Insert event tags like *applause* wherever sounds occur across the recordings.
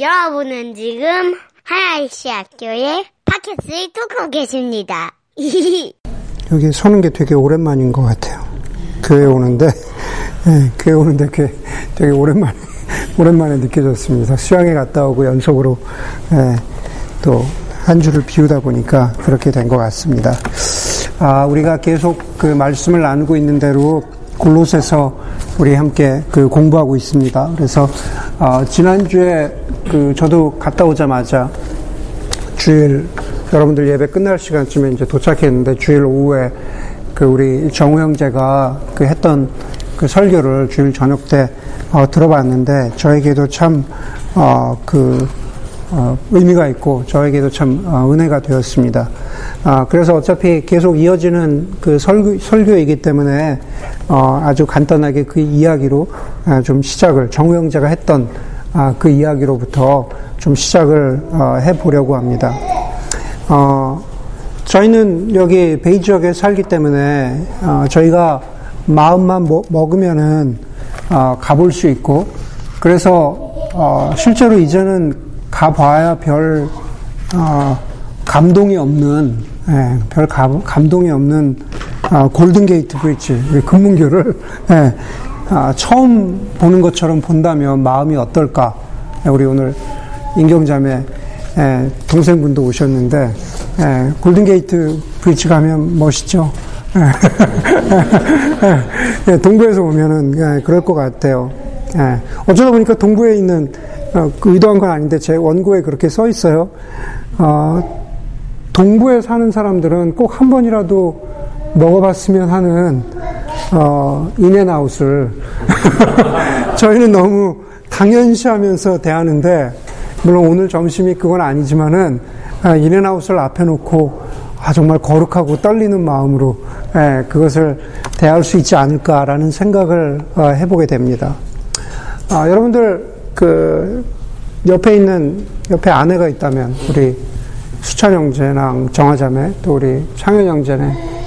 여러분은 지금 하나이시 학교의 팟캐스트를 듣고 계십니다. *laughs* 여기 서는 게 되게 오랜만인 것 같아요. 교회 오는데, 네, *laughs* 교회 오는데 되게, 되게 오랜만에, *laughs* 오랜만에 느껴졌습니다. 수양에 갔다 오고 연속으로, 네, 또, 한 주를 비우다 보니까 그렇게 된 것 같습니다. 아, 우리가 계속 그 말씀을 나누고 있는 대로 골로새서 우리 함께 그 공부하고 있습니다. 그래서 어, 지난주에 그 저도 갔다 오자마자 주일 여러분들 예배 끝날 시간쯤에 이제 도착했는데 주일 오후에 그 우리 정우 형제가 그 했던 그 설교를 주일 저녁 때 어, 들어봤는데 저에게도 참 어, 그 어, 의미가 있고 저에게도 참 어, 은혜가 되었습니다. 아, 그래서 어차피 계속 이어지는 그 설교, 설교이기 때문에 어, 아주 간단하게 그 이야기로 아, 좀 시작을 정우영제가 했던 아, 그 이야기로부터 좀 시작을 어, 해보려고 합니다. 어, 저희는 여기 베이 지역에 살기 때문에 어, 저희가 마음만 먹으면은 가볼 수 있고 그래서 실제로 이제는 가봐야 별 어, 감동이 없는 예, 별 감, 감동이 없는 어, 골든 게이트 브릿지 금문교를 *laughs* 예, 아, 처음 보는 것처럼 본다면 마음이 어떨까? 예, 우리 오늘 인경자매 예, 동생분도 오셨는데 예, 골든 게이트 브릿지 가면 멋있죠. 예, *laughs* 동부에서 오면은 그럴 것 같아요. 어쩌다 보니까 동부에 있는 어, 그 의도한 건 아닌데 제 원고에 그렇게 써 있어요. 어, 동부에 사는 사람들은 꼭 한 번이라도 먹어봤으면 하는 어, 인앤아웃을 *laughs* 저희는 너무 당연시하면서 대하는데 물론 오늘 점심이 그건 아니지만은 아, 인앤아웃을 앞에 놓고 아, 정말 거룩하고 떨리는 마음으로 예, 그것을 대할 수 있지 않을까라는 생각을 어, 해보게 됩니다. 아, 여러분들 그 옆에 있는 옆에 아내가 있다면 우리 수찬 형제랑 정화자매 또 우리 창현 형제네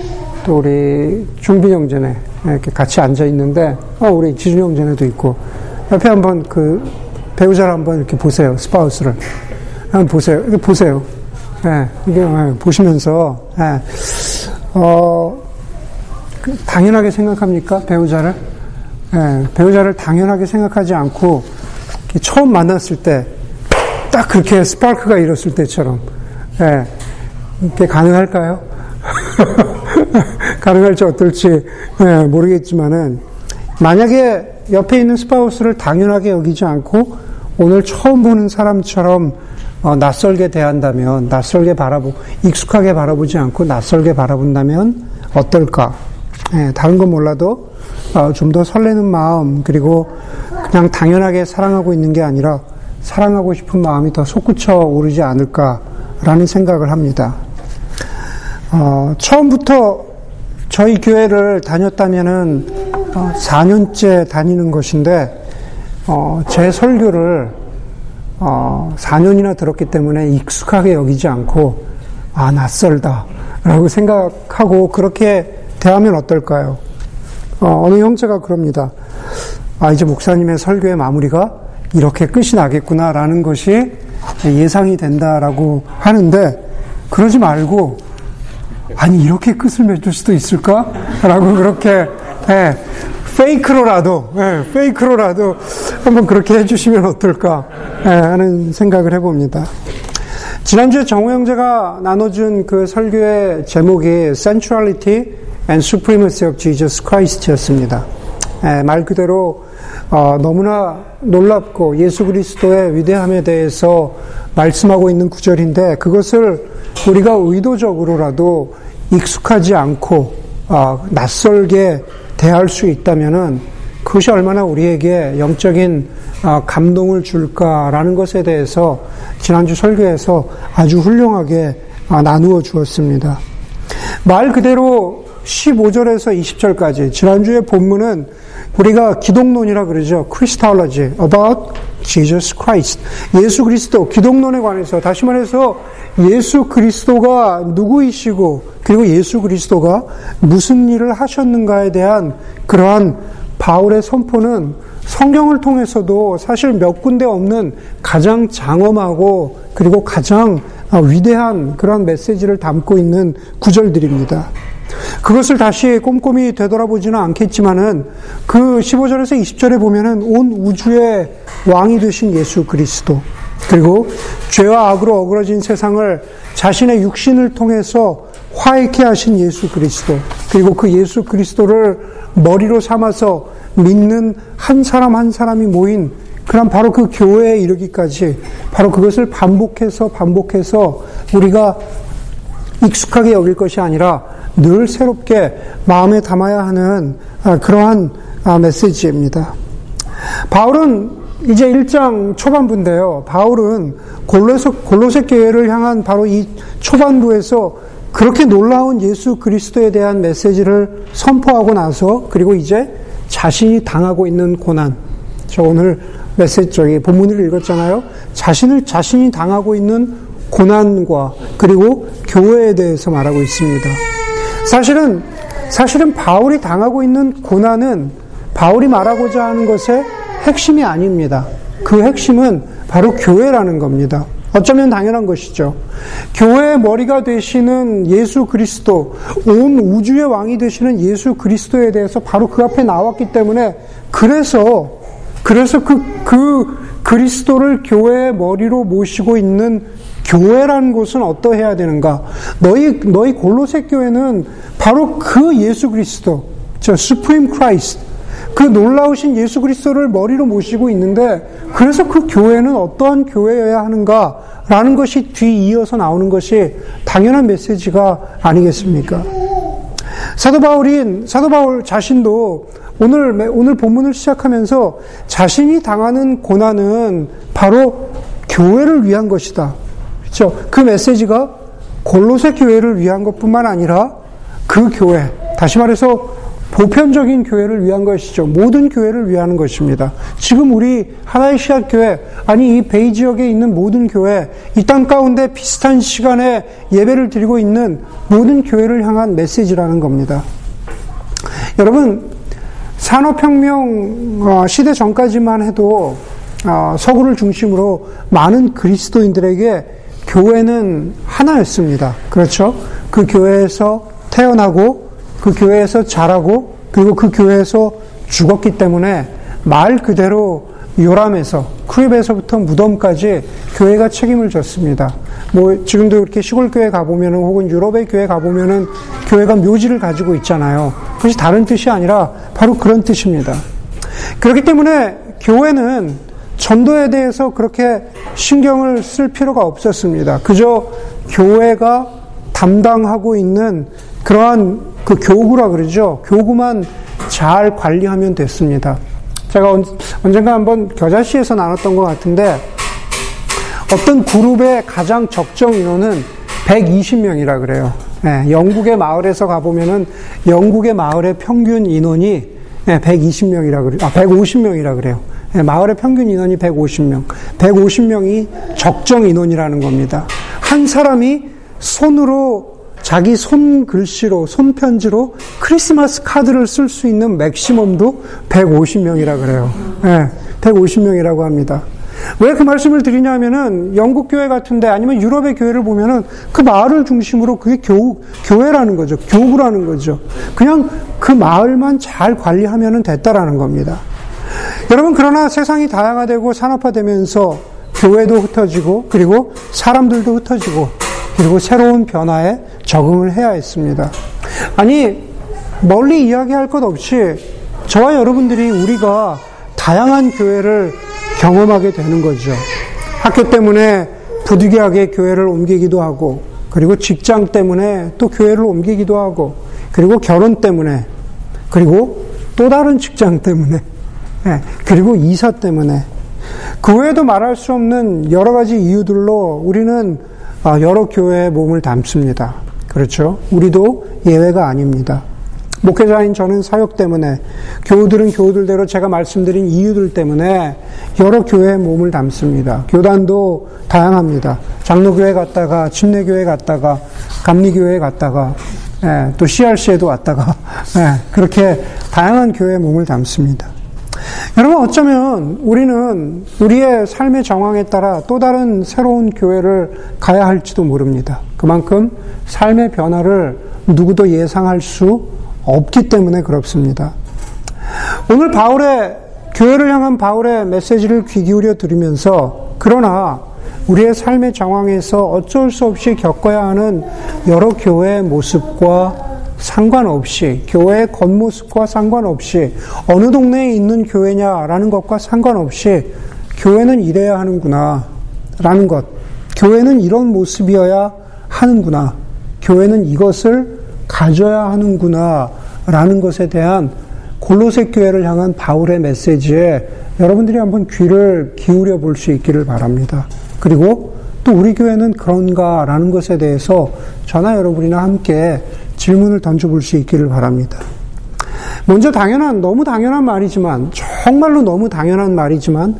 또 우리 중빈 형제네 이렇게 같이 앉아 있는데 어 우리 지준 형제네도 있고 옆에 한번 그 배우자를 한번 이렇게 보세요 스파우스를. 한번 보세요 이게 보세요. 예, 네, 이게 네, 보시면서 예, 어그 당연하게 생각합니까 배우자를? 예, 배우자를 당연하게 생각하지 않고 처음 만났을 때, 딱 그렇게 스파크가 일었을 때처럼, 예, 이게 가능할까요? *laughs* *laughs* 가능할지 어떨지 예, 모르겠지만은, 만약에 옆에 있는 스파우스를 당연하게 여기지 않고, 오늘 처음 보는 사람처럼 어, 낯설게 대한다면, 낯설게 바라보, 익숙하게 바라보지 않고 낯설게 바라본다면 어떨까? 예, 다른 건 몰라도 어, 좀더 설레는 마음, 그리고 그냥 당연하게 사랑하고 있는 게 아니라 사랑하고 싶은 마음이 더 솟구쳐 오르지 않을까라는 생각을 합니다. 어, 처음부터 저희 교회를 다녔다면은 어, 4년째 다니는 것인데 어, 제 설교를 어, 4년이나 들었기 때문에 익숙하게 여기지 않고 아 낯설다라고 생각하고 그렇게 대하면 어떨까요? 어, 느 형제가 그럽니다. 아, 이제 목사님의 설교의 마무리가 이렇게 끝이 나겠구나라는 것이 예상이 된다라고 하는데, 그러지 말고, 아니, 이렇게 끝을 맺을 수도 있을까? 라고 그렇게, 예, 페이크로라도, 예, 페이크로라도 한번 그렇게 해주시면 어떨까? 예, 하는 생각을 해봅니다. 지난주에 정우 형제가 나눠준 그 설교의 제목이 Centrality and Supremacy of Jesus Christ였습니다. 예, 말 그대로 어, 너무나 놀랍고 예수 그리스도의 위대함에 대해서 말씀하고 있는 구절인데 그것을 우리가 의도적으로라도 익숙하지 않고 어, 낯설게 대할 수 있다면은 그것이 얼마나 우리에게 영적인 어, 감동을 줄까라는 것에 대해서 지난주 설교에서 아주 훌륭하게 어, 나누어 주었습니다. 말 그대로 15절에서 20절까지 지난주의 본문은 우리가 기독론이라 그러죠. 크리스탈러지 about Jesus Christ. 예수 그리스도 기독론에 관해서 다시 말해서 예수 그리스도가 누구이시고 그리고 예수 그리스도가 무슨 일을 하셨는가에 대한 그러한 바울의 선포는 성경을 통해서도 사실 몇 군데 없는 가장 장엄하고 그리고 가장 위대한 그런 메시지를 담고 있는 구절들입니다. 그것을 다시 꼼꼼히 되돌아보지는 않겠지만은 그 15절에서 20절에 보면은 온 우주의 왕이 되신 예수 그리스도 그리고 죄와 악으로 어그러진 세상을 자신의 육신을 통해서 화해케 하신 예수 그리스도 그리고 그 예수 그리스도를 머리로 삼아서 믿는 한 사람 한 사람이 모인 그런 바로 그 교회에 이르기까지 바로 그것을 반복해서 반복해서 우리가 익숙하게 여길 것이 아니라 늘 새롭게 마음에 담아야 하는 아, 그러한 아, 메시지입니다. 바울은 이제 1장 초반부인데요. 바울은 골로새, 골로새 교회를 향한 바로 이 초반부에서 그렇게 놀라운 예수 그리스도에 대한 메시지를 선포하고 나서 그리고 이제 자신이 당하고 있는 고난. 저 오늘 메시지 저기 본문을 읽었잖아요. 자신을 자신이 당하고 있는 고난과 그리고 교회에 대해서 말하고 있습니다. 사실은 사실은 바울이 당하고 있는 고난은 바울이 말하고자 하는 것의 핵심이 아닙니다. 그 핵심은 바로 교회라는 겁니다. 어쩌면 당연한 것이죠. 교회의 머리가 되시는 예수 그리스도, 온 우주의 왕이 되시는 예수 그리스도에 대해서 바로 그 앞에 나왔기 때문에 그래서, 그래서 그, 그 그리스도를 교회의 머리로 모시고 있는 교회라는 곳은 어떠해야 되는가? 너희, 너희 골로새 교회는 바로 그 예수 그리스도, 저 supreme Christ, 그 놀라우신 예수 그리스도를 머리로 모시고 있는데 그래서 그 교회는 어떠한 교회여야 하는가라는 것이 뒤이어서 나오는 것이 당연한 메시지가 아니겠습니까? 사도 바울인 사도 바울 자신도 오늘 오늘 본문을 시작하면서 자신이 당하는 고난은 바로 교회를 위한 것이다. 그렇죠? 그 메시지가 골로새 교회를 위한 것뿐만 아니라 그 교회 다시 말해서 보편적인 교회를 위한 것이죠. 모든 교회를 위한 것입니다. 지금 우리 하나의 시합 교회, 아니 이 베이 지역에 있는 모든 교회, 이 땅 가운데 비슷한 시간에 예배를 드리고 있는 모든 교회를 향한 메시지라는 겁니다. 여러분, 산업혁명 어, 시대 전까지만 해도 어, 서구를 중심으로 많은 그리스도인들에게 교회는 하나였습니다. 그렇죠? 그 교회에서 태어나고 그 교회에서 자라고 그리고 그 교회에서 죽었기 때문에 말 그대로 요람에서 크립에서부터 무덤까지 교회가 책임을 졌습니다. 뭐 지금도 이렇게 시골 교회 가 보면은 혹은 유럽의 교회 가 보면은 교회가 묘지를 가지고 있잖아요. 그것이 다른 뜻이 아니라 바로 그런 뜻입니다. 그렇기 때문에 교회는 전도에 대해서 그렇게 신경을 쓸 필요가 없었습니다. 그저 교회가 담당하고 있는 그러한 그 교구라 그러죠. 교구만 잘 관리하면 됐습니다. 제가 언젠가 한번 겨자씨에서 나눴던 것 같은데 어떤 그룹의 가장 적정 인원은 120명이라 그래요. 네, 영국의 마을에서 가보면은 영국의 마을의 평균 인원이 네, 120명이라 그래요. 아, 150명이라 그래요. 네, 마을의 평균 인원이 150명. 150명이 적정 인원이라는 겁니다. 한 사람이 손으로 자기 손글씨로, 손편지로 크리스마스 카드를 쓸 수 있는 맥시멈도 150명이라 그래요. 네, 150명이라고 합니다. 왜 그 말씀을 드리냐면은 영국 교회 같은데 아니면 유럽의 교회를 보면은 그 마을을 중심으로 그게 교, 교회라는 거죠. 교구라는 거죠. 그냥 그 마을만 잘 관리하면 됐다라는 겁니다. 여러분, 그러나 세상이 다양화되고 산업화되면서 교회도 흩어지고 그리고 사람들도 흩어지고 그리고 새로운 변화에 적응을 해야 했습니다. 아니, 멀리 이야기할 것 없이 저와 여러분들이 우리가 다양한 교회를 경험하게 되는 거죠. 학교 때문에 부득이하게 교회를 옮기기도 하고, 그리고 직장 때문에 또 교회를 옮기기도 하고, 그리고 결혼 때문에, 그리고 또 다른 직장 때문에, 예, 그리고 이사 때문에, 그 외에도 말할 수 없는 여러 가지 이유들로 우리는 아, 여러 교회에 몸을 담습니다. 그렇죠? 우리도 예외가 아닙니다. 목회자인 저는 사역 때문에, 교우들은 교우들대로 제가 말씀드린 이유들 때문에 여러 교회에 몸을 담습니다. 교단도 다양합니다. 장로교회 갔다가, 침례교회 갔다가, 감리교회 갔다가, 예, 또 CRC에도 왔다가, *laughs* 예, 그렇게 다양한 교회에 몸을 담습니다. 여러분 어쩌면 우리는 우리의 삶의 정황에 따라 또 다른 새로운 교회를 가야 할지도 모릅니다. 그만큼 삶의 변화를 누구도 예상할 수 없기 때문에 그렇습니다. 오늘 바울의 교회를 향한 바울의 메시지를 귀 기울여 들으면서 그러나 우리의 삶의 정황에서 어쩔 수 없이 겪어야 하는 여러 교회의 모습과 상관없이 교회의 겉모습과 상관없이 어느 동네에 있는 교회냐라는 것과 상관없이 교회는 이래야 하는구나 라는 것 교회는 이런 모습이어야 하는구나 교회는 이것을 가져야 하는구나 라는 것에 대한 골로새 교회를 향한 바울의 메시지에 여러분들이 한번 귀를 기울여 볼 수 있기를 바랍니다. 그리고 또 우리 교회는 그런가라는 것에 대해서 저나 여러분이나 함께 질문을 던져볼 수 있기를 바랍니다. 먼저 당연한, 너무 당연한 말이지만, 정말로 너무 당연한 말이지만,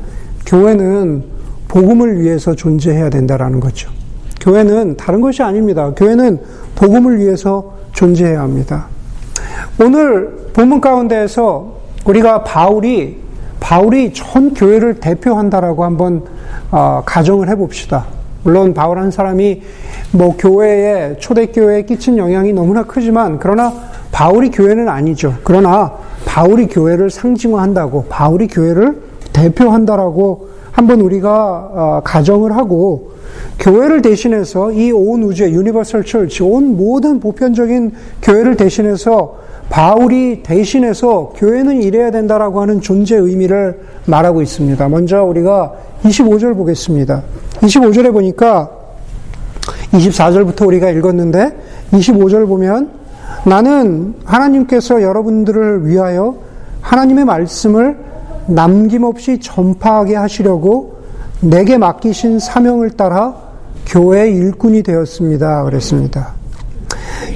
교회는 복음을 위해서 존재해야 된다라는 거죠. 교회는 다른 것이 아닙니다. 교회는 복음을 위해서 존재해야 합니다. 오늘 본문 가운데에서 우리가 바울이 바울이 전 교회를 대표한다라고 한번 어, 가정을 해봅시다. 물론 바울 한 사람이 뭐 교회에 초대교회에 끼친 영향이 너무나 크지만 그러나 바울이 교회는 아니죠. 그러나 바울이 교회를 상징화한다고 바울이 교회를 대표한다라고 한번 우리가 어, 가정을 하고 교회를 대신해서 이 온 우주의 universal church 온 모든 보편적인 교회를 대신해서 바울이 대신해서 교회는 이래야 된다라고 하는 존재 의미를 말하고 있습니다. 먼저 우리가 25절 보겠습니다. 25절에 보니까 24절부터 우리가 읽었는데 25절 보면 나는 하나님께서 여러분들을 위하여 하나님의 말씀을 남김없이 전파하게 하시려고 내게 맡기신 사명을 따라 교회 일꾼이 되었습니다. 그랬습니다.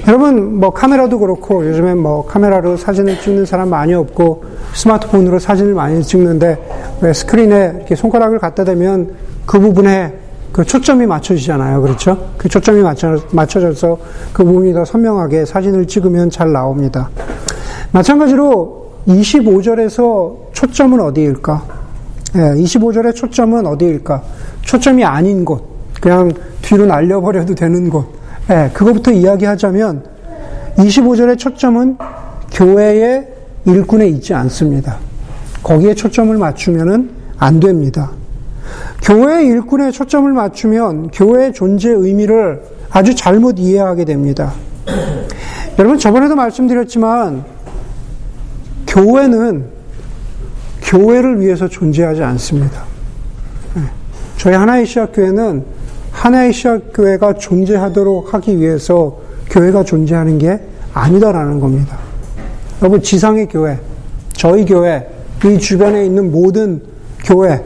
여러분, 뭐 카메라도 그렇고 요즘엔 뭐 카메라로 사진을 찍는 사람 많이 없고 스마트폰으로 사진을 많이 찍는데 왜 스크린에 이렇게 손가락을 갖다 대면 그 부분에 그 초점이 맞춰지잖아요. 그렇죠? 그 초점이 맞춰, 맞춰져서 그 부분이 더 선명하게 사진을 찍으면 잘 나옵니다. 마찬가지로 25절에서 초점은 어디일까? 예, 25절의 초점은 어디일까? 초점이 아닌 곳, 그냥 뒤로 날려버려도 되는 곳, 예, 그거부터 이야기하자면 25절의 초점은 교회의 일꾼에 있지 않습니다. 거기에 초점을 맞추면은 안 됩니다. 교회의 일꾼에 초점을 맞추면 교회의 존재 의미를 아주 잘못 이해하게 됩니다. 여러분, 저번에도 말씀드렸지만, 교회는 교회를 위해서 존재하지 않습니다. 예, 저희 하나의 시학교회는 하나의 시학교회가 존재하도록 하기 위해서 교회가 존재하는 게 아니다라는 겁니다. 여러분, 지상의 교회, 저희 교회, 이 주변에 있는 모든 교회,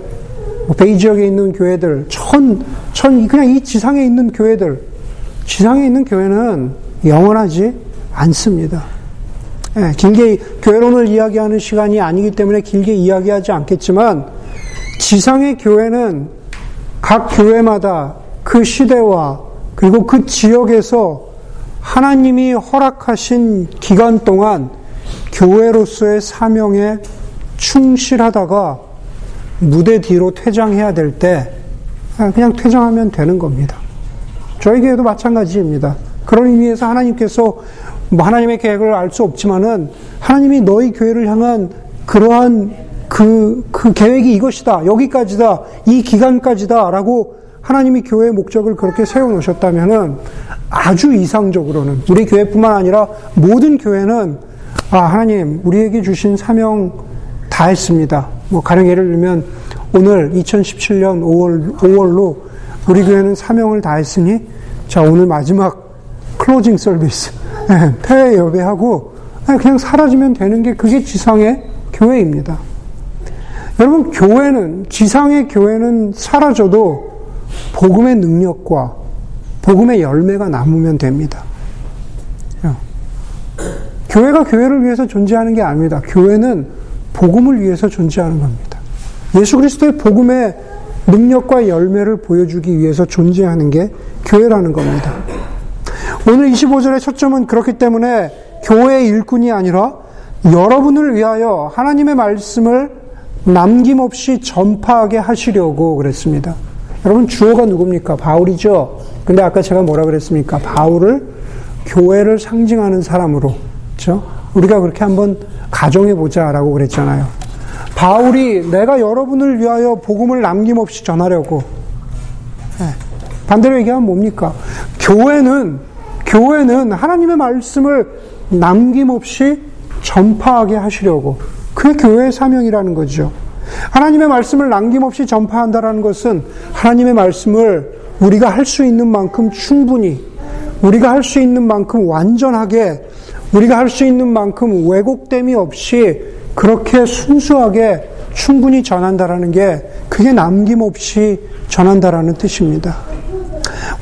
뭐 베이 지역에 있는 교회들, 천, 천, 그냥 이 지상에 있는 교회들, 지상에 있는 교회는 영원하지 않습니다. 예, 길게 교회론을 이야기하는 시간이 아니기 때문에 길게 이야기하지 않겠지만, 지상의 교회는 각 교회마다 그 시대와 그리고 그 지역에서 하나님이 허락하신 기간 동안 교회로서의 사명에 충실하다가 무대 뒤로 퇴장해야 될 때 그냥 퇴장하면 되는 겁니다. 교회도 마찬가지입니다. 그런 의미에서 하나님께서 뭐 하나님의 계획을 알 수 없지만은 하나님이 너희 교회를 향한 그러한 그, 그 계획이 이것이다. 여기까지다. 이 기간까지다. 라고 하나님이 교회의 목적을 그렇게 세워놓으셨다면은 아주 이상적으로는 우리 교회뿐만 아니라 모든 교회는 아, 하나님, 우리에게 주신 사명 다 했습니다. 뭐, 가령 예를 들면 오늘 2017년 5월, 5월로 우리 교회는 사명을 다 했으니 자, 오늘 마지막 클로징 서비스, *laughs* 예배하고 그냥 사라지면 되는 게 그게 지상의 교회입니다. 여러분, 교회는, 지상의 교회는 사라져도 복음의 능력과 복음의 열매가 남으면 됩니다. 교회가 교회를 위해서 존재하는 게 아닙니다. 교회는 복음을 위해서 존재하는 겁니다. 예수 그리스도의 복음의 능력과 열매를 보여주기 위해서 존재하는 게 교회라는 겁니다. 오늘 25절의 초점은 그렇기 때문에 교회의 일꾼이 아니라 여러분을 위하여 하나님의 말씀을 남김없이 전파하게 하시려고 그랬습니다. 여러분 주어가 누굽니까? 바울이죠. 근데 아까 제가 뭐라 그랬습니까? 바울을 교회를 상징하는 사람으로, 그렇죠? 우리가 그렇게 한번 가정해 보자라고 그랬잖아요. 바울이 내가 여러분을 위하여 복음을 남김없이 전하려고. 네. 반대로 얘기하면 뭡니까? 교회는 교회는 하나님의 말씀을 남김없이 전파하게 하시려고. 그게 교회의 사명이라는 거죠. 하나님의 말씀을 남김없이 전파한다라는 것은 하나님의 말씀을 우리가 할 수 있는 만큼 충분히, 우리가 할 수 있는 만큼 완전하게, 우리가 할 수 있는 만큼 왜곡됨이 없이 그렇게 순수하게 충분히 전한다라는 게 그게 남김없이 전한다라는 뜻입니다.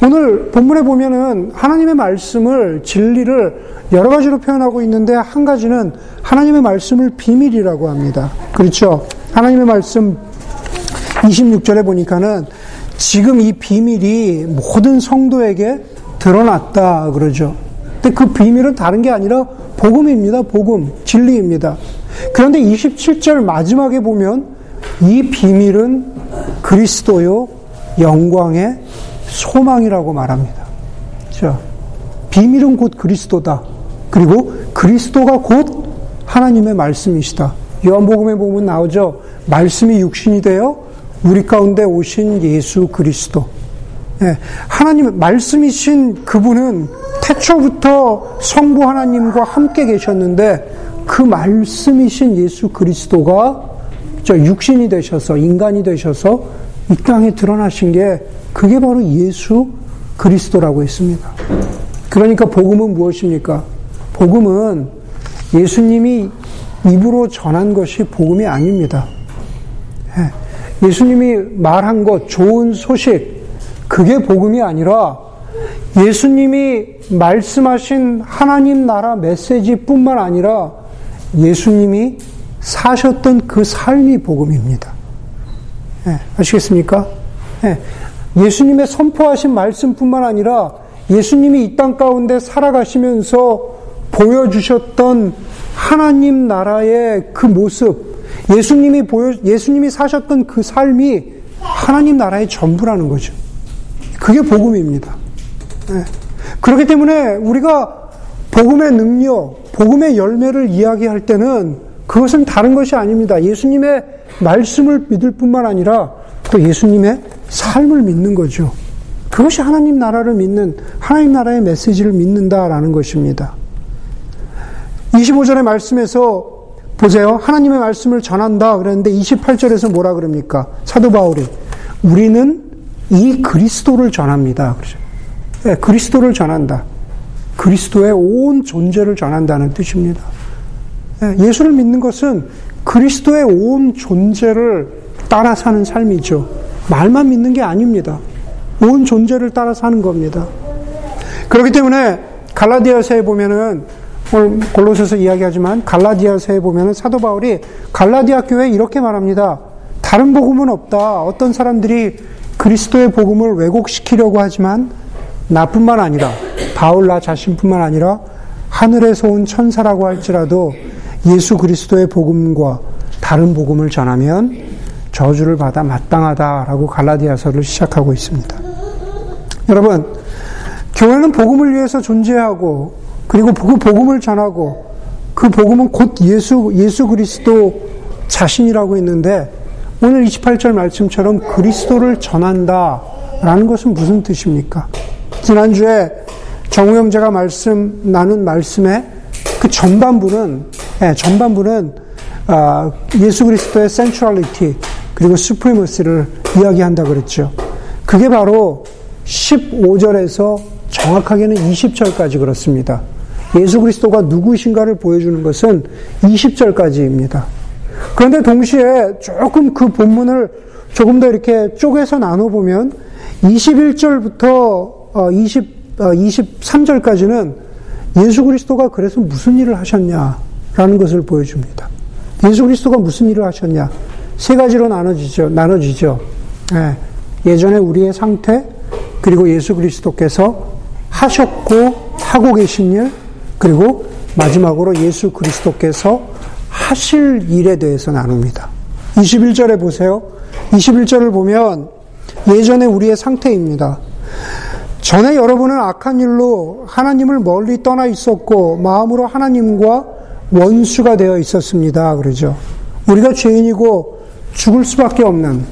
오늘 본문에 보면은 하나님의 말씀을 진리를 여러 가지로 표현하고 있는데 한 가지는 하나님의 말씀을 비밀이라고 합니다. 그렇죠? 하나님의 말씀 26절에 보니까는 지금 이 비밀이 모든 성도에게 드러났다 그러죠. 근데 그 비밀은 다른 게 아니라 복음입니다. 복음, 진리입니다. 그런데 27절 마지막에 보면 이 비밀은 그리스도요 영광의 소망이라고 말합니다. 자, 비밀은 곧 그리스도다. 그리고 그리스도가 곧 하나님의 말씀이시다. 요한복음에 보면 나오죠. 말씀이 육신이 되어 우리 가운데 오신 예수 그리스도. 예, 하나님 말씀이신 그분은 태초부터 성부 하나님과 함께 계셨는데 그 말씀이신 예수 그리스도가 저 육신이 되셔서 인간이 되셔서 이 땅에 드러나신 게 그게 바로 예수 그리스도라고 했습니다. 그러니까 복음은 무엇입니까? 복음은 예수님이 입으로 전한 것이 복음이 아닙니다. 예, 예수님이 말한 것, 좋은 소식, 그게 복음이 아니라 예수님이 말씀하신 하나님 나라 메시지 뿐만 아니라 예수님이 사셨던 그 삶이 복음입니다. 예, 아시겠습니까? 예, 예수님의 선포하신 말씀뿐만 아니라 예수님이 이 땅 가운데 살아가시면서 보여주셨던 하나님 나라의 그 모습, 예수님이 보여, 예수님이 사셨던 그 삶이 하나님 나라의 전부라는 거죠. 그게 복음입니다. 네. 그렇기 때문에 우리가 복음의 능력, 복음의 열매를 이야기할 때는 그것은 다른 것이 아닙니다. 예수님의 말씀을 믿을 뿐만 아니라 또 예수님의 삶을 믿는 거죠. 그것이 하나님 나라를 믿는, 하나님 나라의 메시지를 믿는다라는 것입니다. 25절의 말씀에서 보세요. 하나님의 말씀을 전한다 그랬는데 28절에서 뭐라 그럽니까? 사도 바울이 우리는 이 그리스도를 전합니다. 그렇죠. 네, 그리스도를 전한다. 그리스도의 온 존재를 전한다는 뜻입니다. 네, 예수를 믿는 것은 그리스도의 온 존재를 따라 사는 삶이죠. 말만 믿는 게 아닙니다. 온 존재를 따라 사는 겁니다. 그렇기 때문에 갈라디아서에 보면은 오늘 골로새서 이야기하지만 갈라디아서에 보면은 사도 바울이 갈라디아 교회에 이렇게 말합니다. 다른 복음은 없다. 어떤 사람들이 그리스도의 복음을 왜곡시키려고 하지만 나뿐만 아니라 바울 나 자신뿐만 아니라 하늘에서 온 천사라고 할지라도 예수 그리스도의 복음과 다른 복음을 전하면 저주를 받아 마땅하다라고 갈라디아서를 시작하고 있습니다. 여러분, 교회는 복음을 위해서 존재하고 그리고 그 복음을 전하고 그 복음은 곧 예수 예수 그리스도 자신이라고 했는데 오늘 28절 말씀처럼 그리스도를 전한다라는 것은 무슨 뜻입니까? 지난주에 정우영 제가 말씀 나눈 말씀의 그 전반부는 예, 전반부는 아, 예수 그리스도의 센트럴리티 그리고 수프리머스를 이야기한다 그랬죠. 그게 바로 15절에서 정확하게는 20절까지 그렇습니다. 예수 그리스도가 누구신가를 보여주는 것은 20절까지입니다. 그런데 동시에 조금 그 본문을 조금 더 이렇게 쪼개서 나눠보면 21절부터 20, 23절까지는 예수 그리스도가 그래서 무슨 일을 하셨냐 라는 것을 보여줍니다. 예수 그리스도가 무슨 일을 하셨냐? 세 가지로 나눠지죠. 나눠지죠. 예, 예전에 우리의 상태, 그리고 예수 그리스도께서 하셨고 하고 계신 일, 그리고 마지막으로 예수 그리스도께서 하실 일에 대해서 나눕니다. 21절에 보세요. 21절을 보면 예전에 우리의 상태입니다. 전에 여러분은 악한 일로 하나님을 멀리 떠나 있었고 마음으로 하나님과 원수가 되어 있었습니다. 그러죠. 우리가 죄인이고 죽을 수밖에 없는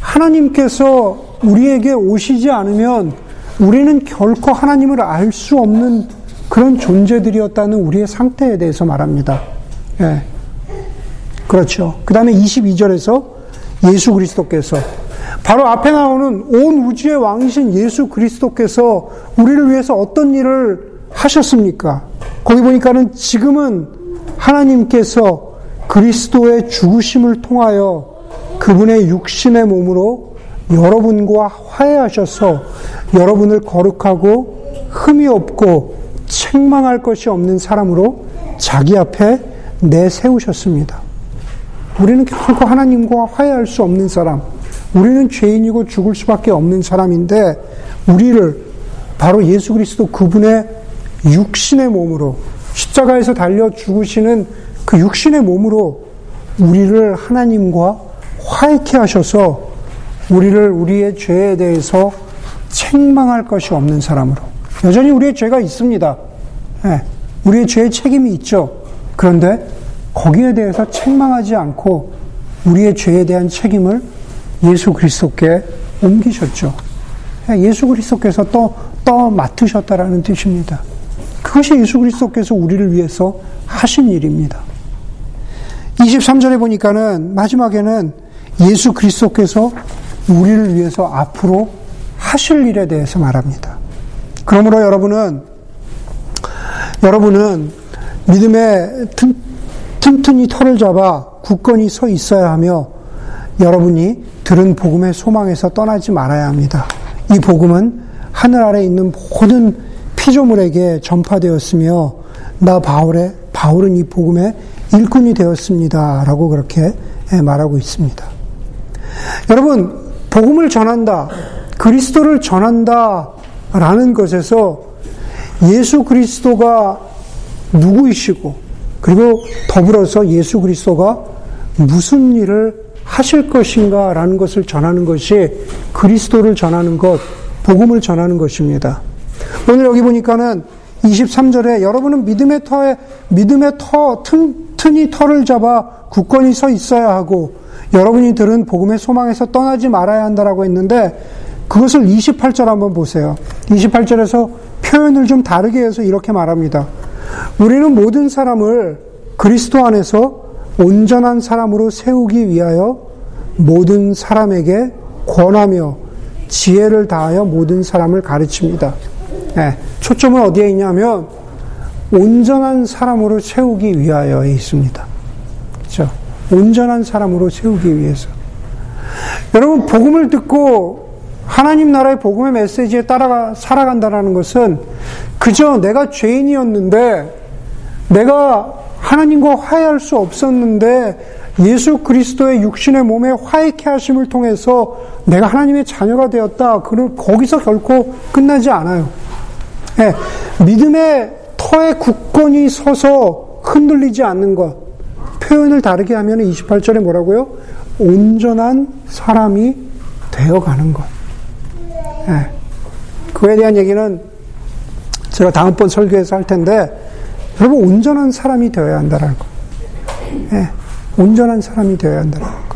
하나님께서 우리에게 오시지 않으면 우리는 결코 하나님을 알 수 없는 그런 존재들이었다는 우리의 상태에 대해서 말합니다. 예. 그렇죠. 그 다음에 22절에서 예수 그리스도께서 바로 앞에 나오는 온 우주의 왕이신 예수 그리스도께서 우리를 위해서 어떤 일을 하셨습니까? 거기 보니까는 지금은 하나님께서 그리스도의 죽으심을 통하여 그분의 육신의 몸으로 여러분과 화해하셔서 여러분을 거룩하고 흠이 없고 책망할 것이 없는 사람으로 자기 앞에 내세우셨습니다. 우리는 결코 하나님과 화해할 수 없는 사람, 우리는 죄인이고 죽을 수밖에 없는 사람인데 우리를 바로 예수 그리스도 그분의 육신의 몸으로 십자가에서 달려 죽으시는 그 육신의 몸으로 우리를 하나님과 화해케 하셔서 우리를 우리의 죄에 대해서 책망할 것이 없는 사람으로 여전히 우리의 죄가 있습니다. 네, 우리의 죄의 책임이 있죠. 그런데 거기에 대해서 책망하지 않고 우리의 죄에 대한 책임을 예수 그리스도께 옮기셨죠. 예수 그리스도께서 또, 또 맡으셨다라는 뜻입니다. 그것이 예수 그리스도께서 우리를 위해서 하신 일입니다. 23절에 보니까는 마지막에는 예수 그리스도께서 우리를 위해서 앞으로 하실 일에 대해서 말합니다. 그러므로 여러분은 여러분은 믿음의 튼, 튼튼히 털을 잡아 굳건히 서 있어야 하며 여러분이 들은 복음의 소망에서 떠나지 말아야 합니다. 이 복음은 하늘 아래 있는 모든 피조물에게 전파되었으며 나 바울의 바울은 이 복음의 일꾼이 되었습니다라고 그렇게 말하고 있습니다. 여러분 복음을 전한다 그리스도를 전한다라는 것에서 예수 그리스도가 누구이시고 그리고 더불어서 예수 그리스도가 무슨 일을 하실 것인가라는 것을 전하는 것이 그리스도를 전하는 것, 복음을 전하는 것입니다. 오늘 여기 보니까는 23절에 여러분은 믿음의 터에, 믿음의 터, 튼, 튼이 터를 잡아 굳건히 서 있어야 하고 여러분이 들은 복음의 소망에서 떠나지 말아야 한다라고 했는데 그것을 28절 한번 보세요. 28절에서 표현을 좀 다르게 해서 이렇게 말합니다. 우리는 모든 사람을 그리스도 안에서 온전한 사람으로 세우기 위하여 모든 사람에게 권하며 지혜를 다하여 모든 사람을 가르칩니다. 네, 초점은 어디에 있냐면 온전한 사람으로 세우기 위하여에 있습니다. 그렇죠? 온전한 사람으로 세우기 위해서. 여러분 복음을 듣고 하나님 나라의 복음의 메시지에 따라가 살아간다는 것은 그저 내가 죄인이었는데 내가 하나님과 화해할 수 없었는데 예수 그리스도의 육신의 몸에 화해케 하심을 통해서 내가 하나님의 자녀가 되었다. 그는 거기서 결코 끝나지 않아요. 네, 믿음의 터에 굳건히 서서 흔들리지 않는 것. 표현을 다르게 하면 28절에 뭐라고요? 온전한 사람이 되어가는 것. 네, 그에 대한 얘기는 제가 다음번 설교에서 할 텐데 여러분 온전한 사람이 되어야 한다는 거. 예, 온전한 사람이 되어야 한다는 거.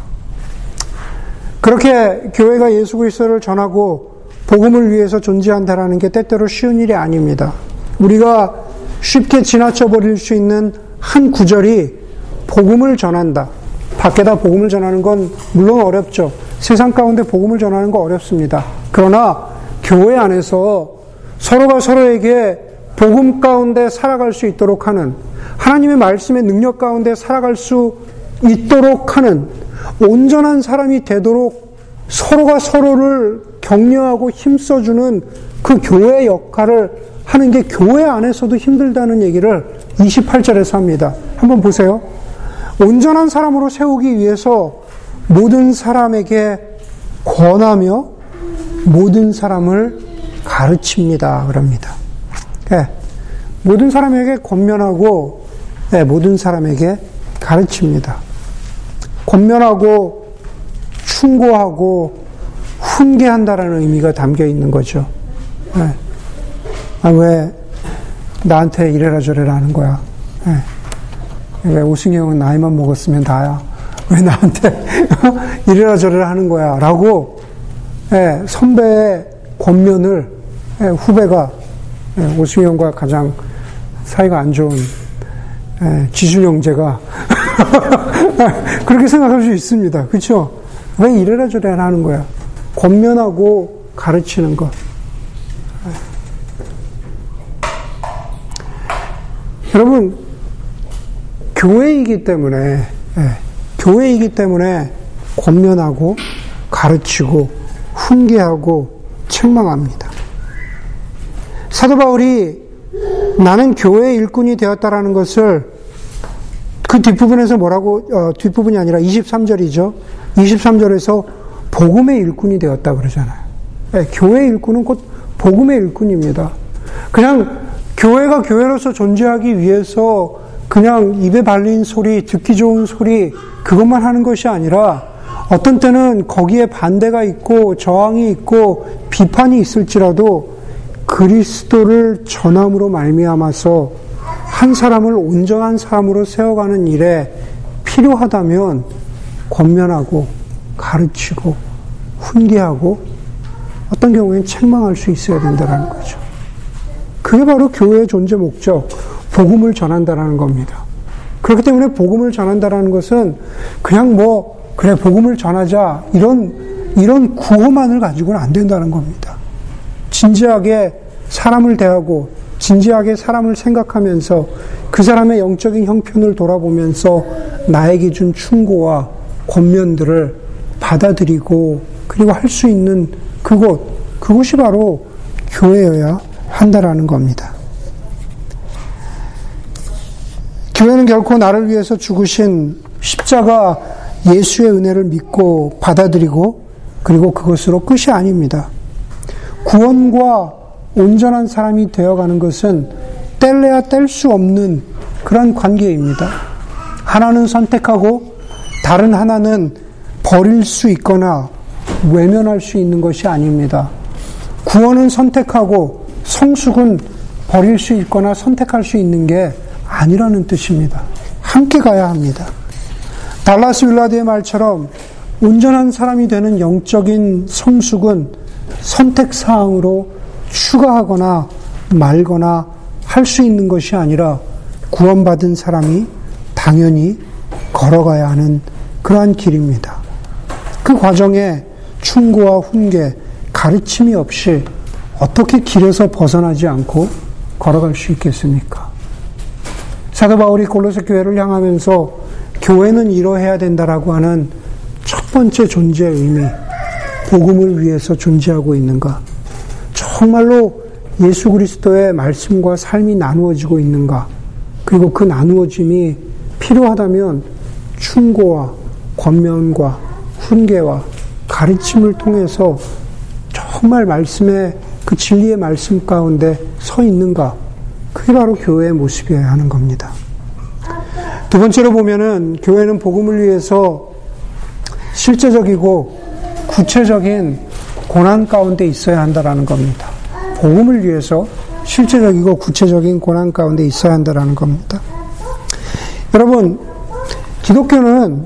그렇게 교회가 예수 그리스도를 전하고 복음을 위해서 존재한다라는 게 때때로 쉬운 일이 아닙니다. 우리가 쉽게 지나쳐 버릴 수 있는 한 구절이 복음을 전한다. 밖에다 복음을 전하는 건 물론 어렵죠. 세상 가운데 복음을 전하는 거 어렵습니다. 그러나 교회 안에서 서로가 서로에게 복음 가운데 살아갈 수 있도록 하는 하나님의 말씀의 능력 가운데 살아갈 수 있도록 하는 온전한 사람이 되도록 서로가 서로를 격려하고 힘써주는 그 교회 역할을 하는 게 교회 안에서도 힘들다는 얘기를 28절에서 합니다. 한번 보세요. 온전한 사람으로 세우기 위해서 모든 사람에게 권하며 모든 사람을 가르칩니다. 그럽니다. 예, 모든 사람에게 권면하고 예, 모든 사람에게 가르칩니다. 권면하고 충고하고 훈계한다라는 의미가 담겨 있는 거죠. 네. 아, 왜 나한테 이래라 저래라 하는 거야. 네. 왜 오승희 형은 나이만 먹었으면 다야. *laughs* 왜 나한테 *laughs* 이래라 저래라 하는 거야. 라고 네, 선배의 권면을 네, 후배가 네, 오승희 형과 가장 사이가 안 좋은 예, 지준 형제가 *laughs* 그렇게 생각할 수 있습니다. 그렇죠? 왜 이래라 저래라 하는 거야? 권면하고 가르치는 것. 여러분 교회이기 때문에 예, 교회이기 때문에 권면하고 가르치고 훈계하고 책망합니다. 사도 바울이 나는 교회의 일꾼이 되었다라는 것을 그 뒷부분에서 뭐라고, 어, 뒷부분이 아니라 23절이죠. 23절에서 복음의 일꾼이 되었다 그러잖아요. 네, 교회 일꾼은 곧 복음의 일꾼입니다. 그냥 교회가 교회로서 존재하기 위해서 그냥 입에 발린 소리, 듣기 좋은 소리, 그것만 하는 것이 아니라 어떤 때는 거기에 반대가 있고 저항이 있고 비판이 있을지라도 그리스도를 전함으로 말미암아서 한 사람을 온전한 사람으로 세워가는 일에 필요하다면 권면하고 가르치고 훈계하고 어떤 경우에는 책망할 수 있어야 된다는 거죠. 그게 바로 교회의 존재 목적, 복음을 전한다라는 겁니다. 그렇기 때문에 복음을 전한다라는 것은 그냥 뭐 그래 복음을 전하자 이런 이런 구호만을 가지고는 안 된다는 겁니다. 진지하게 사람을 대하고 진지하게 사람을 생각하면서 그 사람의 영적인 형편을 돌아보면서 나에게 준 충고와 권면들을 받아들이고 그리고 할 수 있는 그곳, 그곳이 바로 교회여야 한다라는 겁니다. 교회는 결코 나를 위해서 죽으신 십자가 예수의 은혜를 믿고 받아들이고 그리고 그것으로 끝이 아닙니다. 구원과 온전한 사람이 되어가는 것은 뗄래야 뗄 수 없는 그런 관계입니다. 하나는 선택하고 다른 하나는 버릴 수 있거나 외면할 수 있는 것이 아닙니다. 구원은 선택하고 성숙은 버릴 수 있거나 선택할 수 있는 게 아니라는 뜻입니다. 함께 가야 합니다. 달라스 윌라드의 말처럼 온전한 사람이 되는 영적인 성숙은 선택사항으로 추가하거나 말거나 할 수 있는 것이 아니라 구원받은 사람이 당연히 걸어가야 하는 그러한 길입니다. 그 과정에 충고와 훈계, 가르침이 없이 어떻게 길에서 벗어나지 않고 걸어갈 수 있겠습니까? 사도 바울이 골로새 교회를 향하면서 교회는 이러해야 된다라고 하는 첫 번째 존재의 의미, 복음을 위해서 존재하고 있는가? 정말로 예수 그리스도의 말씀과 삶이 나누어지고 있는가? 그리고 그 나누어짐이 필요하다면 충고와 권면과 훈계와 가르침을 통해서 정말 말씀의 그 진리의 말씀 가운데 서 있는가? 그게 바로 교회의 모습이어야 하는 겁니다. 두 번째로 보면은 교회는 복음을 위해서 실제적이고 구체적인 고난 가운데 있어야 한다라는 겁니다. 복음을 위해서 실제적이고 구체적인 고난 가운데 있어야 한다라는 겁니다. 여러분, 기독교는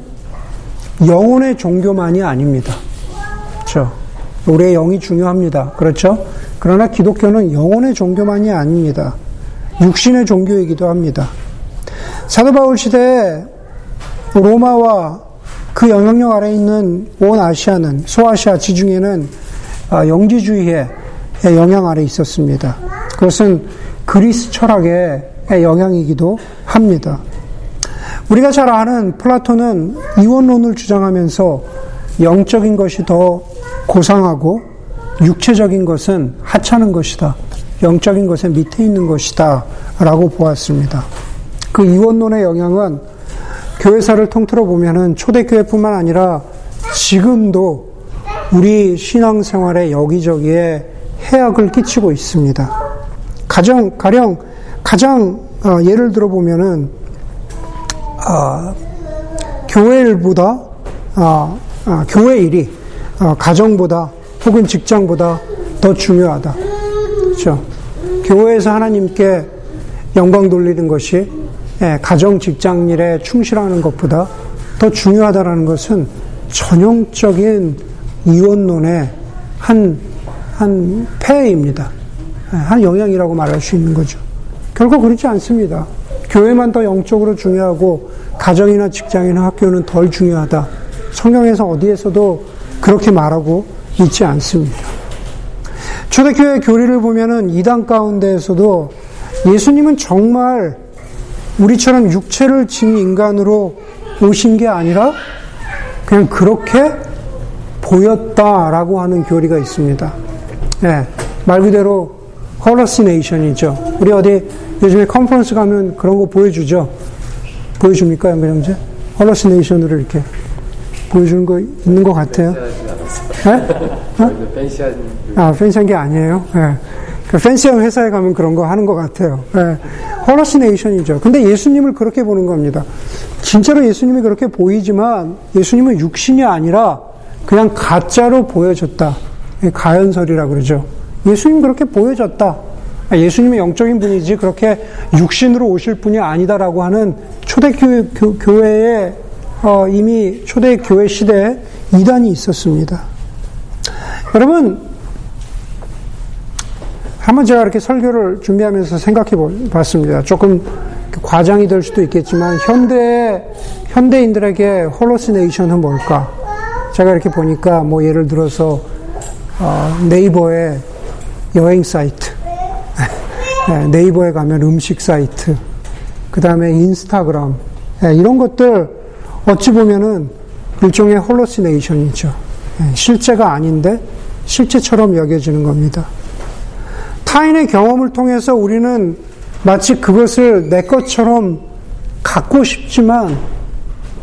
영혼의 종교만이 아닙니다. 그렇죠? 우리의 영이 중요합니다. 그렇죠? 그러나 기독교는 영혼의 종교만이 아닙니다. 육신의 종교이기도 합니다. 사도 바울 시대에 로마와 그 영향력 아래 있는 온 아시아는 소아시아 지중해는 아, 영지주의의 영향 아래 있었습니다. 그것은 그리스 철학의 영향이기도 합니다. 우리가 잘 아는 플라톤은 이원론을 주장하면서 영적인 것이 더 고상하고 육체적인 것은 하찮은 것이다. 영적인 것은 밑에 있는 것이다. 라고 보았습니다. 그 이원론의 영향은 교회사를 통틀어 보면은 초대교회뿐만 아니라 지금도 우리 신앙생활에 여기저기에 해악을 끼치고 있습니다. 가정, 가령, 가장, 어, 예를 들어 보면은, 어, 교회일보다, 어, 아, 교회 일이 어, 가정보다 혹은 직장보다 더 중요하다. 그렇죠? 교회에서 하나님께 영광 돌리는 것이 예, 가정 직장 일에 충실하는 것보다 더 중요하다라는 것은 전형적인 이원론의 한, 한 폐해입니다. 예, 한 영향이라고 말할 수 있는 거죠. 결코 그렇지 않습니다. 교회만 더 영적으로 중요하고 가정이나 직장이나 학교는 덜 중요하다. 성경에서 어디에서도 그렇게 말하고 있지 않습니다. 초대교회 교리를 보면은 이단 가운데에서도 예수님은 정말 우리처럼 육체를 진 인간으로 오신 게 아니라 그냥 그렇게 보였다라고 하는 교리가 있습니다. 네, 말 그대로 헐러시네이션이죠. 우리 어디 요즘에 컨퍼런스 가면 그런 거 보여주죠. 보여줍니까, 양배형제? 헐러시네이션으로 이렇게 보여주는 거 있는 것 같아요. 네? 어? 아, 팬시한 게 아니에요. 네. 그 팬시한 회사에 가면 그런 거 하는 것 같아요. 네. 헐러시네이션이죠. 근데 예수님을 그렇게 보는 겁니다. 진짜로 예수님이 그렇게 보이지만 예수님은 육신이 아니라 그냥 가짜로 보여졌다. 가연설이라 그러죠. 예수님 그렇게 보여졌다. 아, 예수님은 영적인 분이지 그렇게 육신으로 오실 분이 아니다라고 하는 초대교회 교회에 어, 이미 초대 교회 시대에 이단이 있었습니다. 여러분 한번 제가 이렇게 설교를 준비하면서 생각해 봤습니다. 조금 과장이 될 수도 있겠지만 현대 현대인들에게 홀로시네이션은 뭘까? 제가 이렇게 보니까 뭐 예를 들어서 어, 네이버에 여행 사이트, 네, *laughs* 네이버에 가면 음식 사이트, 그 다음에 인스타그램 네, 이런 것들 어찌 보면은 일종의 홀로시네이션이죠. 네, 실제가 아닌데 실제처럼 여겨지는 겁니다. 타인의 경험을 통해서 우리는 마치 그것을 내 것처럼 갖고 싶지만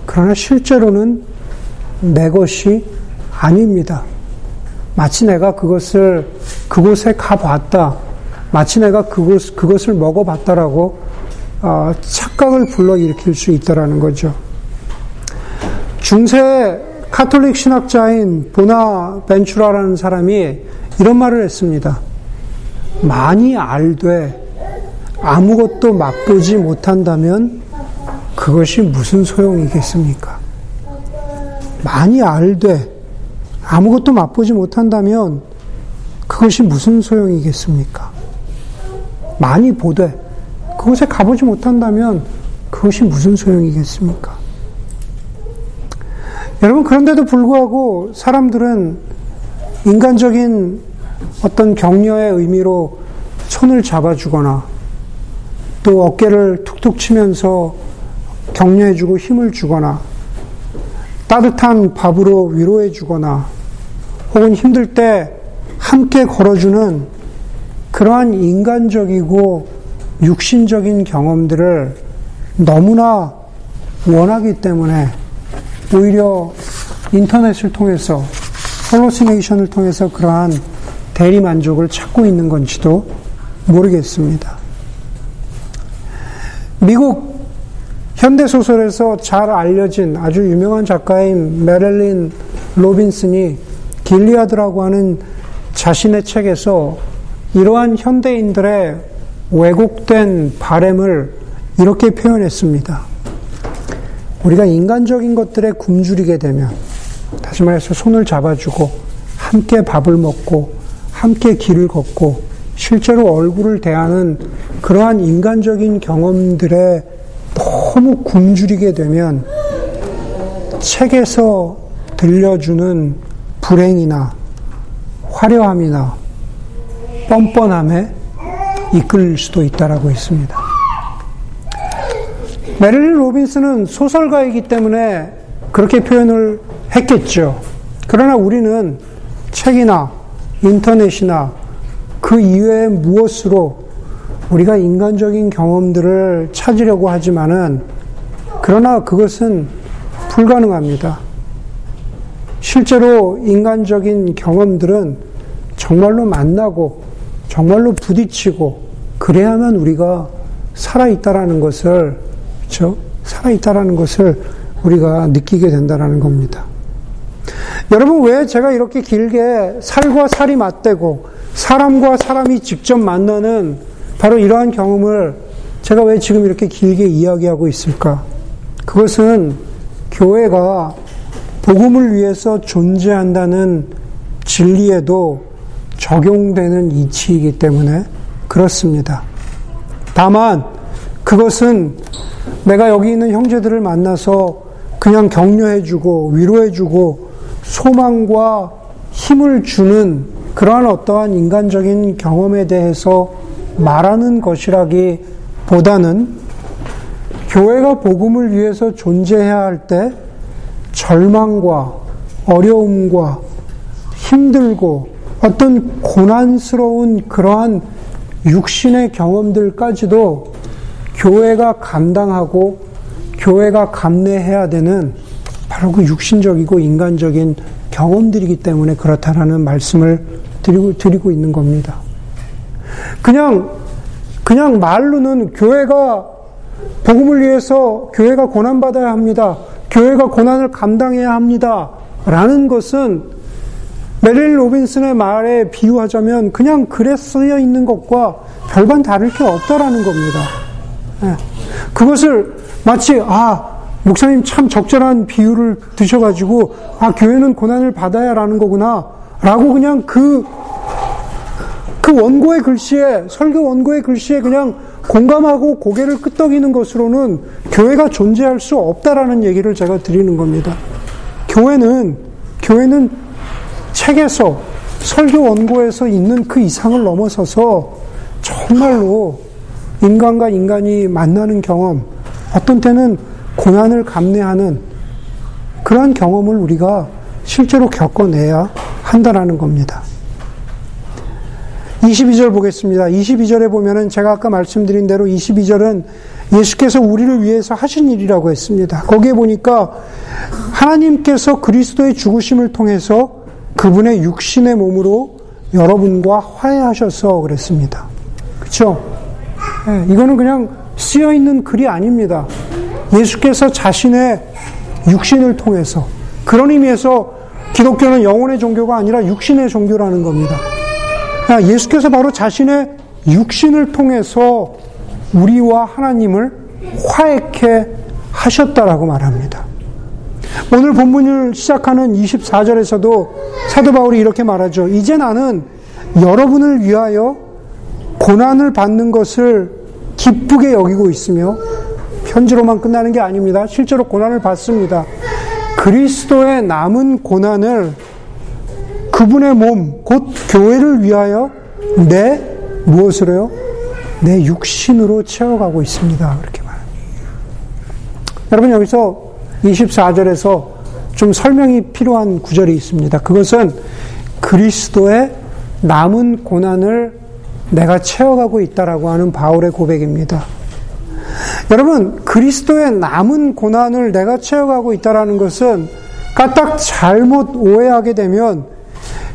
그러나 실제로는 내 것이 아닙니다. 마치 내가 그것을 그곳에 가봤다. 마치 내가 그것, 그것을 먹어봤다라고 어, 착각을 불러일으킬 수 있다라는 거죠. 중세 카톨릭 신학자인 보나 벤추라라는 사람이 이런 말을 했습니다. 많이 알되 아무것도 맛보지 못한다면 그것이 무슨 소용이겠습니까? 많이 알되 아무것도 맛보지 못한다면 그것이 무슨 소용이겠습니까? 많이 보되 그곳에 가보지 못한다면 그것이 무슨 소용이겠습니까? 여러분, 그런데도 불구하고 사람들은 인간적인 어떤 격려의 의미로 손을 잡아주거나 또 어깨를 툭툭 치면서 격려해주고 힘을 주거나 따뜻한 밥으로 위로해주거나 혹은 힘들 때 함께 걸어주는 그러한 인간적이고 육신적인 경험들을 너무나 원하기 때문에 오히려 인터넷을 통해서 hallucination을 통해서 그러한 대리 만족을 찾고 있는 건지도 모르겠습니다. 미국 현대 소설에서 잘 알려진 아주 유명한 작가인 메릴린 로빈슨이 길리아드라고 하는 자신의 책에서 이러한 현대인들의 왜곡된 바램을 이렇게 표현했습니다. 우리가 인간적인 것들에 굶주리게 되면, 다시 말해서 손을 잡아주고, 함께 밥을 먹고, 함께 길을 걷고, 실제로 얼굴을 대하는 그러한 인간적인 경험들에 너무 굶주리게 되면, 책에서 들려주는 불행이나 화려함이나 뻔뻔함에 이끌릴 수도 있다라고 했습니다. 메릴린 로빈스는 소설가이기 때문에 그렇게 표현을 했겠죠. 그러나 우리는 책이나 인터넷이나 그 이외의 무엇으로 우리가 인간적인 경험들을 찾으려고 하지만은 그러나 그것은 불가능합니다. 실제로 인간적인 경험들은 정말로 만나고 정말로 부딪히고 그래야만 우리가 살아있다라는 것을 그렇죠? 살아있다라는 것을 우리가 느끼게 된다라는 겁니다. 여러분 왜 제가 이렇게 길게 살과 살이 맞대고 사람과 사람이 직접 만나는 바로 이러한 경험을 제가 왜 지금 이렇게 길게 이야기하고 있을까? 그것은 교회가 복음을 위해서 존재한다는 진리에도 적용되는 이치이기 때문에 그렇습니다. 다만 그것은 내가 여기 있는 형제들을 만나서 그냥 격려해주고 위로해주고 소망과 힘을 주는 그러한 어떠한 인간적인 경험에 대해서 말하는 것이라기 보다는 교회가 복음을 위해서 존재해야 할 때 절망과 어려움과 힘들고 어떤 고난스러운 그러한 육신의 경험들까지도 교회가 감당하고 교회가 감내해야 되는 바로 그 육신적이고 인간적인 경험들이기 때문에 그렇다라는 말씀을 드리고, 드리고 있는 겁니다. 그냥, 그냥 말로는 교회가 복음을 위해서 교회가 고난받아야 합니다. 교회가 고난을 감당해야 합니다. 라는 것은 메릴 로빈슨의 말에 비유하자면 그냥 글에 쓰여 있는 것과 별반 다를 게 없다라는 겁니다. 네. 그것을 마치 아 목사님 참 적절한 비유를 드셔가지고 아 교회는 고난을 받아야라는 거구나라고 그냥 그그 그 원고의 글씨에 설교 원고의 글씨에 그냥 공감하고 고개를 끄덕이는 것으로는 교회가 존재할 수 없다라는 얘기를 제가 드리는 겁니다. 교회는 교회는 책에서 설교 원고에서 있는 그 이상을 넘어서서 정말로 인간과 인간이 만나는 경험, 어떤 때는 고난을 감내하는 그러한 경험을 우리가 실제로 겪어내야 한다라는 겁니다. 22절 보겠습니다. 22절에 보면은 제가 아까 말씀드린 대로 22절은 예수께서 우리를 위해서 하신 일이라고 했습니다. 거기에 보니까 하나님께서 그리스도의 죽으심을 통해서 그분의 육신의 몸으로 여러분과 화해하셔서 그랬습니다. 그렇죠? 네, 이거는 그냥 쓰여 있는 글이 아닙니다. 예수께서 자신의 육신을 통해서 그런 의미에서 기독교는 영혼의 종교가 아니라 육신의 종교라는 겁니다. 아, 예수께서 바로 자신의 육신을 통해서 우리와 하나님을 화해케 하셨다라고 말합니다. 오늘 본문을 시작하는 24절에서도 사도 바울이 이렇게 말하죠. 이제 나는 여러분을 위하여 고난을 받는 것을 기쁘게 여기고 있으며 편지로만 끝나는 게 아닙니다. 실제로 고난을 받습니다. 그리스도의 남은 고난을 그분의 몸, 곧 교회를 위하여 내 무엇으로요? 내 육신으로 채워가고 있습니다. 그렇게 말합니다. 여러분 여기서 24절에서 좀 설명이 필요한 구절이 있습니다. 그것은 그리스도의 남은 고난을 내가 채워가고 있다라고 하는 바울의 고백입니다. 여러분, 그리스도의 남은 고난을 내가 채워가고 있다라는 것은 까딱 잘못 오해하게 되면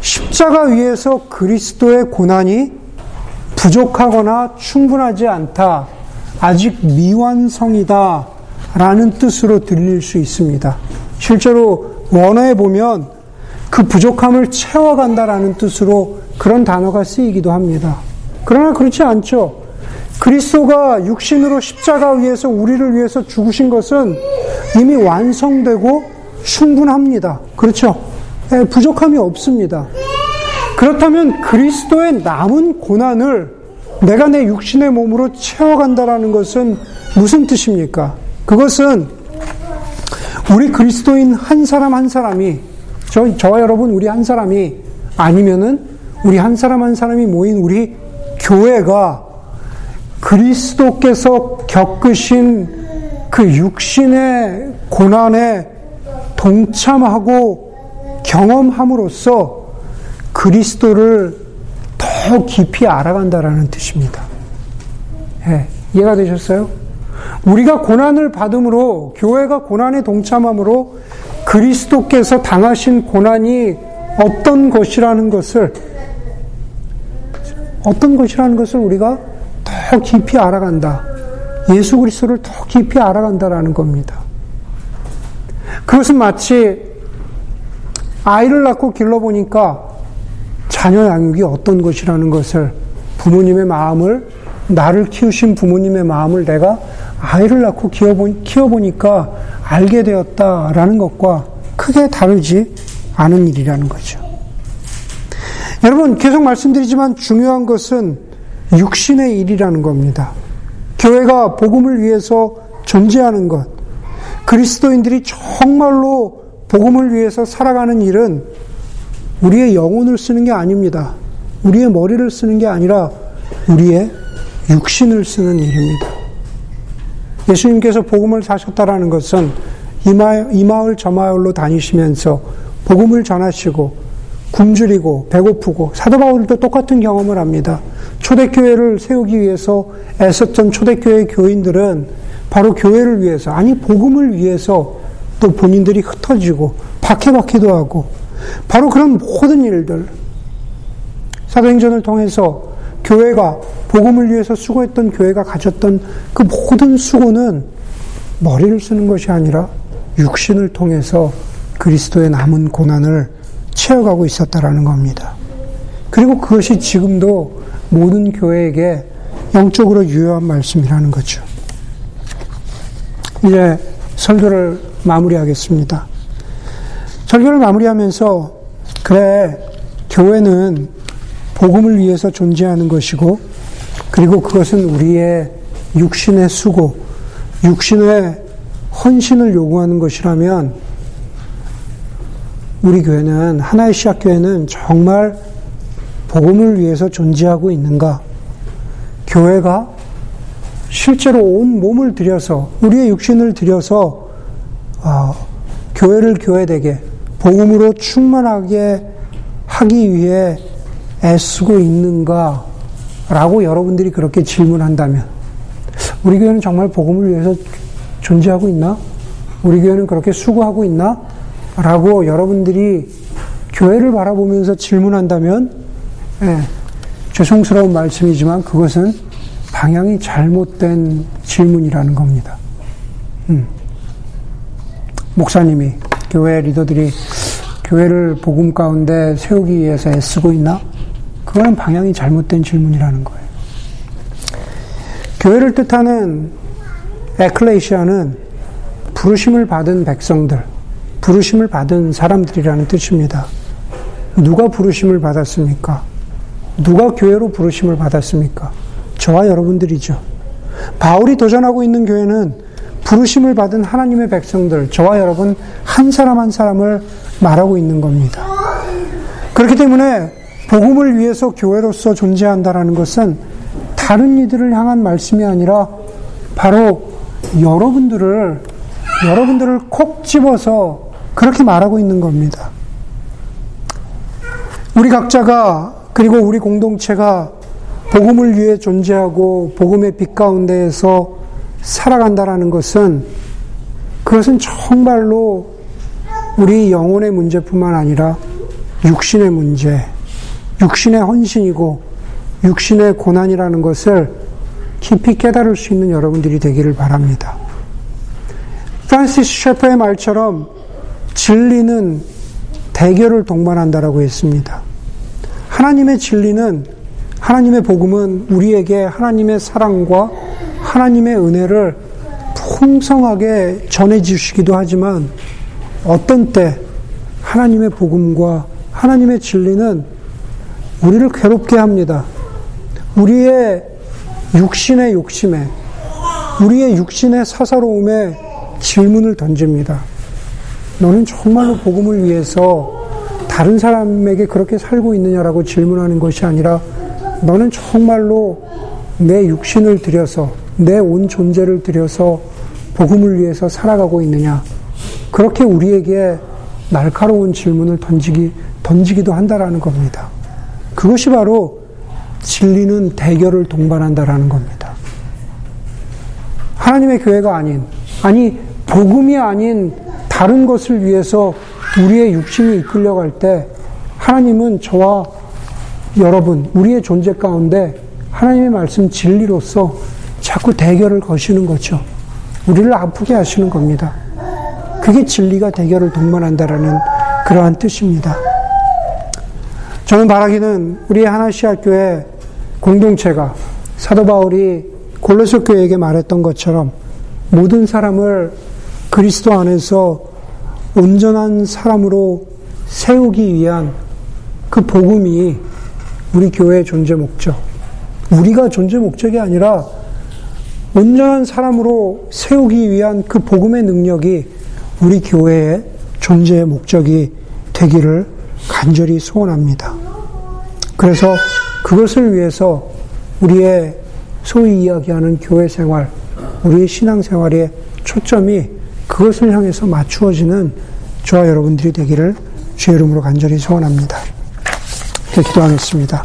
십자가 위에서 그리스도의 고난이 부족하거나 충분하지 않다. 아직 미완성이다. 라는 뜻으로 들릴 수 있습니다. 실제로 원어에 보면 그 부족함을 채워간다라는 뜻으로 그런 단어가 쓰이기도 합니다. 그러나 그렇지 않죠. 그리스도가 육신으로 십자가 위에서 우리를 위해서 죽으신 것은 이미 완성되고 충분합니다. 그렇죠? 네, 부족함이 없습니다. 그렇다면 그리스도의 남은 고난을 내가 내 육신의 몸으로 채워간다라는 것은 무슨 뜻입니까? 그것은 우리 그리스도인 한 사람 한 사람이 저, 저와 여러분 우리 한 사람이 아니면은 우리 한 사람 한 사람이 모인 우리 교회가 그리스도께서 겪으신 그 육신의 고난에 동참하고 경험함으로써 그리스도를 더 깊이 알아간다라는 뜻입니다. 예, 이해가 되셨어요? 우리가 고난을 받음으로 교회가 고난에 동참함으로 그리스도께서 당하신 고난이 어떤 것이라는 것을 어떤 것이라는 것을 우리가 더 깊이 알아간다. 예수 그리스도를 더 깊이 알아간다라는 겁니다. 그것은 마치 아이를 낳고 길러보니까 자녀 양육이 어떤 것이라는 것을 부모님의 마음을 나를 키우신 부모님의 마음을 내가 아이를 낳고 키워보니까 알게 되었다라는 것과 크게 다르지 않은 일이라는 거죠. 여러분, 계속 말씀드리지만 중요한 것은 육신의 일이라는 겁니다. 교회가 복음을 위해서 존재하는 것, 그리스도인들이 정말로 복음을 위해서 살아가는 일은 우리의 영혼을 쓰는 게 아닙니다. 우리의 머리를 쓰는 게 아니라 우리의 육신을 쓰는 일입니다. 예수님께서 복음을 사셨다라는 것은 이 마을, 저 마을로 다니시면서 복음을 전하시고 굶주리고 배고프고 사도 바울도 똑같은 경험을 합니다. 초대교회를 세우기 위해서 애썼던 초대교회 교인들은 바로 교회를 위해서 아니 복음을 위해서 또 본인들이 흩어지고 박해받기도 하고 바로 그런 모든 일들 사도행전을 통해서 교회가 복음을 위해서 수고했던 교회가 가졌던 그 모든 수고는 머리를 쓰는 것이 아니라 육신을 통해서 그리스도의 남은 고난을 채워가고 있었다라는 겁니다. 그리고 그것이 지금도 모든 교회에게 영적으로 유효한 말씀이라는 거죠. 이제 설교를 마무리하겠습니다. 설교를 마무리하면서 그래 교회는 복음을 위해서 존재하는 것이고 그리고 그것은 우리의 육신의 수고, 육신의 헌신을 요구하는 것이라면 우리 교회는 하나의 시학교회는 정말 복음을 위해서 존재하고 있는가? 교회가 실제로 온 몸을 들여서 우리의 육신을 들여서 어, 교회를 교회되게 복음으로 충만하게 하기 위해 애쓰고 있는가? 라고 여러분들이 그렇게 질문한다면 우리 교회는 정말 복음을 위해서 존재하고 있나? 우리 교회는 그렇게 수고하고 있나? 라고 여러분들이 교회를 바라보면서 질문한다면, 예, 죄송스러운 말씀이지만 그것은 방향이 잘못된 질문이라는 겁니다. 음. 목사님이, 교회 리더들이 교회를 복음 가운데 세우기 위해서 애쓰고 있나? 그거는 방향이 잘못된 질문이라는 거예요. 교회를 뜻하는 에클레시아는 부르심을 받은 백성들, 부르심을 받은 사람들이라는 뜻입니다. 누가 부르심을 받았습니까? 누가 교회로 부르심을 받았습니까? 저와 여러분들이죠. 바울이 도전하고 있는 교회는 부르심을 받은 하나님의 백성들, 저와 여러분 한 사람 한 사람을 말하고 있는 겁니다. 그렇기 때문에 복음을 위해서 교회로서 존재한다라는 것은 다른 이들을 향한 말씀이 아니라 바로 여러분들을 여러분들을 콕 집어서 그렇게 말하고 있는 겁니다. 우리 각자가 그리고 우리 공동체가 복음을 위해 존재하고 복음의 빛 가운데에서 살아간다라는 것은 그것은 정말로 우리 영혼의 문제뿐만 아니라 육신의 문제, 육신의 헌신이고 육신의 고난이라는 것을 깊이 깨달을 수 있는 여러분들이 되기를 바랍니다. 프란시스 셰퍼의 말처럼 진리는 대결을 동반한다라고 했습니다. 하나님의 진리는 하나님의 복음은 우리에게 하나님의 사랑과 하나님의 은혜를 풍성하게 전해 주시기도 하지만 어떤 때 하나님의 복음과 하나님의 진리는 우리를 괴롭게 합니다. 우리의 육신의 욕심에, 우리의 육신의 사사로움에 질문을 던집니다. 너는 정말로 복음을 위해서 다른 사람에게 그렇게 살고 있느냐라고 질문하는 것이 아니라 너는 정말로 내 육신을 들여서 내 온 존재를 들여서 복음을 위해서 살아가고 있느냐. 그렇게 우리에게 날카로운 질문을 던지기, 던지기도 한다라는 겁니다. 그것이 바로 진리는 대결을 동반한다라는 겁니다. 하나님의 교회가 아닌, 아니, 복음이 아닌 다른 것을 위해서 우리의 육신이 이끌려갈 때 하나님은 저와 여러분, 우리의 존재 가운데 하나님의 말씀 진리로서 자꾸 대결을 거시는 거죠. 우리를 아프게 하시는 겁니다. 그게 진리가 대결을 동반한다라는 그러한 뜻입니다. 저는 바라기는 우리 하나시아 교회 공동체가 사도 바울이 골로새 교회에게 말했던 것처럼 모든 사람을 그리스도 안에서 온전한 사람으로 세우기 위한 그 복음이 우리 교회의 존재 목적. 우리가 존재 목적이 아니라 온전한 사람으로 세우기 위한 그 복음의 능력이 우리 교회의 존재의 목적이 되기를 간절히 소원합니다. 그래서 그것을 위해서 우리의 소위 이야기하는 교회 생활, 우리의 신앙 생활의 초점이 그것을 향해서 맞추어지는 저와 여러분들이 되기를 주의 이름으로 간절히 소원합니다. 기도하겠습니다.